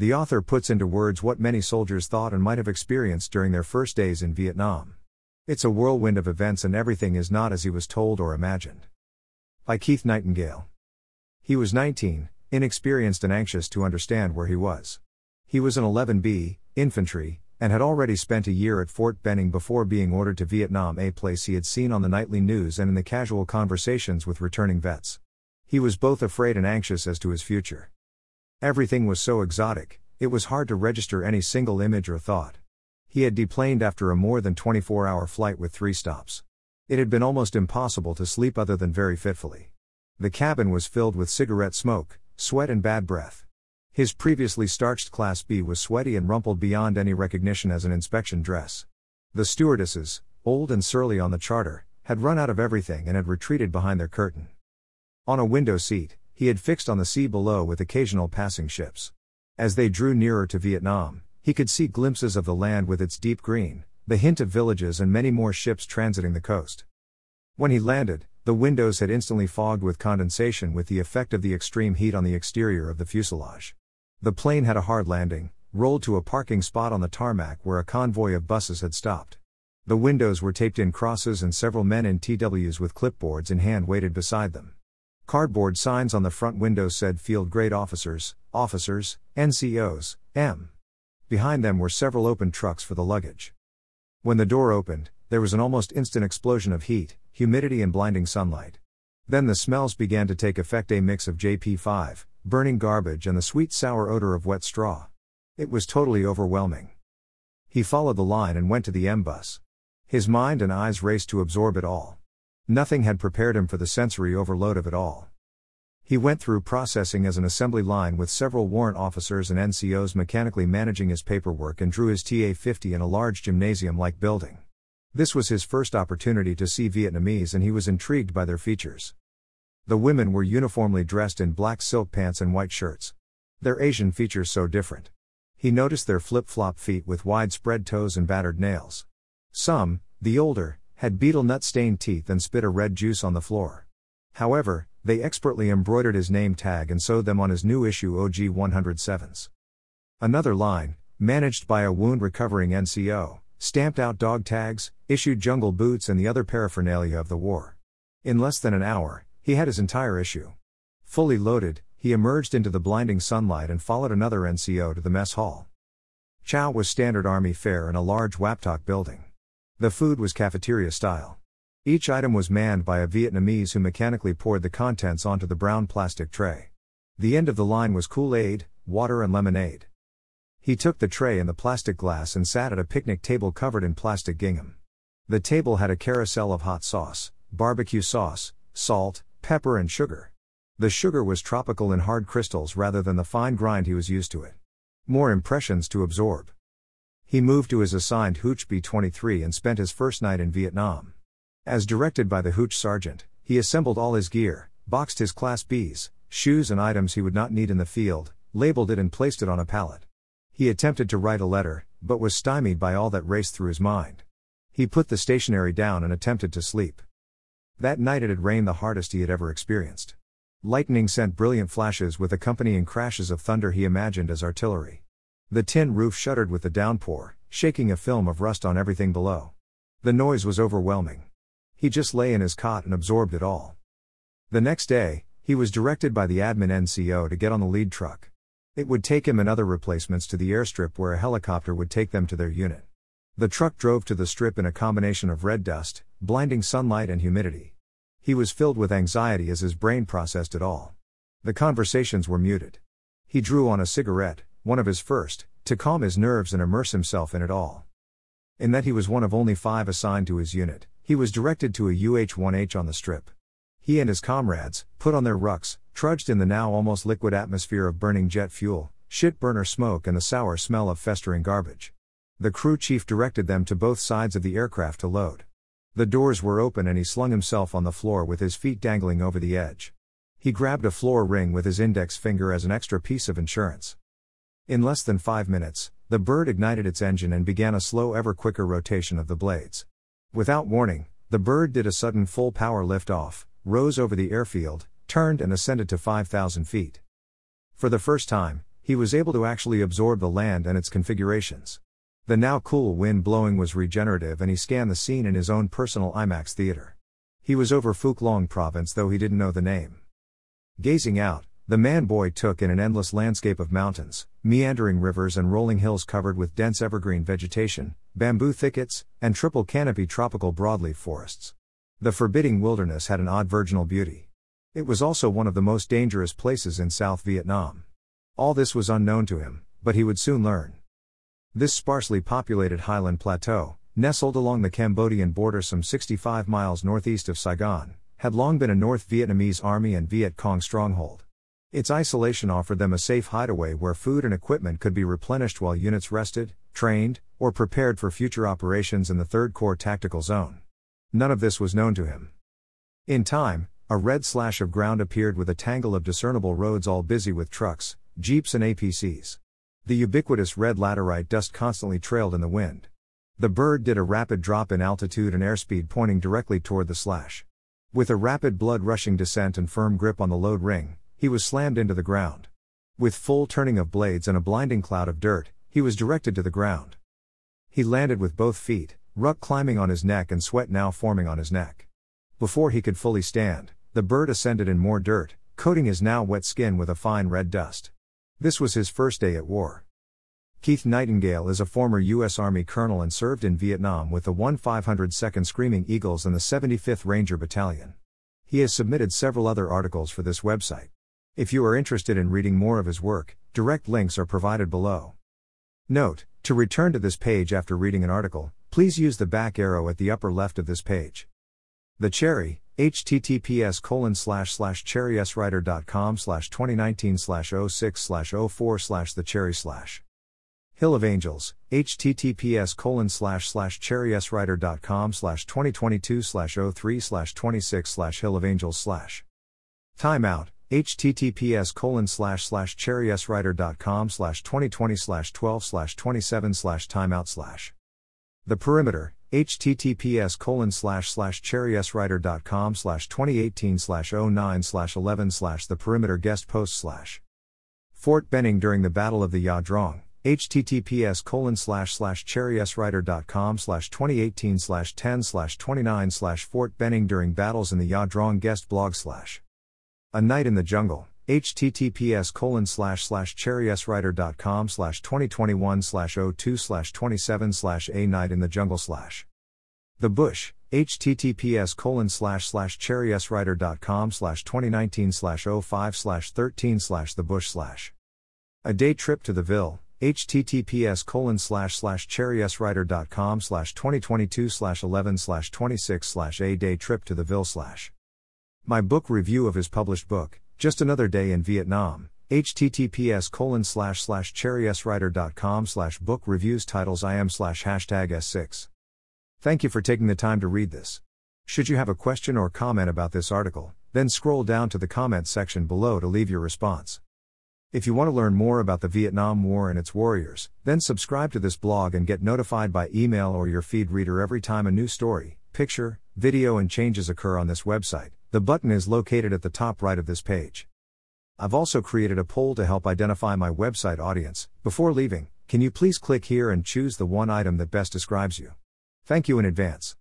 The author puts into words what many soldiers thought and might have experienced during their first days in Vietnam. It's a whirlwind of events and everything is not as he was told or imagined. By Keith Nightingale. He was 19, inexperienced and anxious to understand where he was. He was an 11B, infantry, and had already spent a year at Fort Benning before being ordered to Vietnam, a place he had seen on the nightly news and in the casual conversations with returning vets. He was both afraid and anxious as to his future. Everything was so exotic, it was hard to register any single image or thought. He had deplaned after a more than 24 hour flight with three stops. It had been almost impossible to sleep other than very fitfully. The cabin was filled with cigarette smoke, sweat, and bad breath. His previously starched Class B was sweaty and rumpled beyond any recognition as an inspection dress. The stewardesses, old and surly on the charter, had run out of everything and had retreated behind their curtain. On a window seat, he had fixed on the sea below with occasional passing ships. As they drew nearer to Vietnam, he could see glimpses of the land with its deep green, the hint of villages and many more ships transiting the coast. When he landed, the windows had instantly fogged with condensation with the effect of the extreme heat on the exterior of the fuselage. The plane had a hard landing, rolled to a parking spot on the tarmac where a convoy of buses had stopped. The windows were taped in crosses and several men in TWs with clipboards in hand waited beside them. Cardboard signs on the front windows said Field Grade Officers, Officers, NCOs, M. Behind them were several open trucks for the luggage. When the door opened, there was an almost instant explosion of heat, humidity, and blinding sunlight. Then the smells began to take effect a mix of JP5, burning garbage, and the sweet sour odor of wet straw. It was totally overwhelming. He followed the line and went to the M bus. His mind and eyes raced to absorb it all. Nothing had prepared him for the sensory overload of it all. He went through processing as an assembly line with several warrant officers and NCOs mechanically managing his paperwork and drew his TA 50 in a large gymnasium like building. This was his first opportunity to see Vietnamese and he was intrigued by their features. The women were uniformly dressed in black silk pants and white shirts. Their Asian features so different. He noticed their flip flop feet with wide spread toes and battered nails. Some, the older, had betel nut stained teeth and spit a red juice on the floor. However, they expertly embroidered his name tag and sewed them on his new issue OG 107s. Another line, managed by a wound recovering NCO, stamped out dog tags, issued jungle boots, and the other paraphernalia of the war. In less than an hour, he had his entire issue. Fully loaded, he emerged into the blinding sunlight and followed another NCO to the mess hall. Chow was standard army fare in a large Waptok building. The food was cafeteria style. Each item was manned by a Vietnamese who mechanically poured the contents onto the brown plastic tray. The end of the line was Kool Aid, water, and lemonade. He took the tray and the plastic glass and sat at a picnic table covered in plastic gingham. The table had a carousel of hot sauce, barbecue sauce, salt, pepper, and sugar. The sugar was tropical in hard crystals rather than the fine grind he was used to it. More impressions to absorb. He moved to his assigned Hooch B 23 and spent his first night in Vietnam. As directed by the Hooch sergeant, he assembled all his gear, boxed his Class Bs, shoes, and items he would not need in the field, labeled it, and placed it on a pallet. He attempted to write a letter, but was stymied by all that raced through his mind. He put the stationery down and attempted to sleep. That night it had rained the hardest he had ever experienced. Lightning sent brilliant flashes with accompanying crashes of thunder he imagined as artillery. The tin roof shuddered with the downpour, shaking a film of rust on everything below. The noise was overwhelming. He just lay in his cot and absorbed it all. The next day, he was directed by the admin NCO to get on the lead truck. It would take him and other replacements to the airstrip where a helicopter would take them to their unit. The truck drove to the strip in a combination of red dust, blinding sunlight, and humidity. He was filled with anxiety as his brain processed it all. The conversations were muted. He drew on a cigarette, one of his first, to calm his nerves and immerse himself in it all. In that he was one of only five assigned to his unit, he was directed to a UH 1H on the strip. He and his comrades, put on their rucks, trudged in the now almost liquid atmosphere of burning jet fuel, shit burner smoke, and the sour smell of festering garbage. The crew chief directed them to both sides of the aircraft to load. The doors were open and he slung himself on the floor with his feet dangling over the edge. He grabbed a floor ring with his index finger as an extra piece of insurance. In less than five minutes, the bird ignited its engine and began a slow, ever quicker rotation of the blades. Without warning, the bird did a sudden full power lift off, rose over the airfield, turned and ascended to 5,000 feet. For the first time, he was able to actually absorb the land and its configurations. The now cool wind blowing was regenerative and he scanned the scene in his own personal IMAX theater. He was over Phuoc Long province though he didn't know the name. Gazing out, the man boy took in an endless landscape of mountains, meandering rivers and rolling hills covered with dense evergreen vegetation, bamboo thickets, and triple canopy tropical broadleaf forests. The forbidding wilderness had an odd virginal beauty. It was also one of the most dangerous places in South Vietnam. All this was unknown to him, but he would soon learn. This sparsely populated highland plateau, nestled along the Cambodian border some 65 miles northeast of Saigon, had long been a North Vietnamese Army and Viet Cong stronghold. Its isolation offered them a safe hideaway where food and equipment could be replenished while units rested, trained, or prepared for future operations in the 3rd Corps Tactical Zone. None of this was known to him. In time, a red slash of ground appeared with a tangle of discernible roads all busy with trucks, jeeps, and APCs. The ubiquitous red laterite dust constantly trailed in the wind. The bird did a rapid drop in altitude and airspeed pointing directly toward the slash. With a rapid blood rushing descent and firm grip on the load ring, he was slammed into the ground. With full turning of blades and a blinding cloud of dirt, he was directed to the ground. He landed with both feet, ruck climbing on his neck and sweat now forming on his neck. Before he could fully stand, the bird ascended in more dirt, coating his now wet skin with a fine red dust. This was his first day at war. Keith Nightingale is a former U.S. Army colonel and served in Vietnam with the 1-502nd Screaming Eagles and the 75th Ranger Battalion. He has submitted several other articles for this website. If you are interested in reading more of his work, direct links are provided below. Note, to return to this page after reading an article, please use the back arrow at the upper left of this page. The Cherry, https colon slash slash cherrieswriter.com slash 2019 slash 06 slash 04 slash the cherry slash. Hill of Angels, https colon slash slash cherrieswriter.com slash 2022 slash 03 slash 26 slash Hill of Angels slash. Timeout, https colon slash slash cherrieswriter.com slash 2020 slash 12 slash 27 slash timeout slash. The Perimeter, https colon slash slash cherrieswriter.com slash 2018 slash 09 slash 11 slash the perimeter guest post slash Fort Benning during the Battle of the Ia Drang, https colon slash slash cherryswriter.com slash 2018 slash 10 slash 29 slash Fort Benning during battles in the Ia Drang guest blog slash A Night in the Jungle, https colon slash slash cherrieswriter.com slash 2021 slash 02 slash 27 slash a night in the jungle slash. The bush https colon slash slash cherrieswriter.com slash 2019 slash 05 slash 13 slash the bush slash. A day trip to the ville https colon slash slash cherrieswriter.com slash 2022 slash 11 slash 26 slash a day trip to the ville slash my book review of his published book just another day in Vietnam. https colon slash slash cherrieswriter.com slash book reviews titles im slash hashtag s6. Thank you for taking the time to read this. Should you have a question or comment about this article, then scroll down to the comments section below to leave your response. If you want to learn more about the Vietnam War and its warriors, then subscribe to this blog and get notified by email or your feed reader every time a new story, picture, video, and changes occur on this website. The button is located at the top right of this page. I've also created a poll to help identify my website audience. Before leaving, can you please click here and choose the one item that best describes you? Thank you in advance.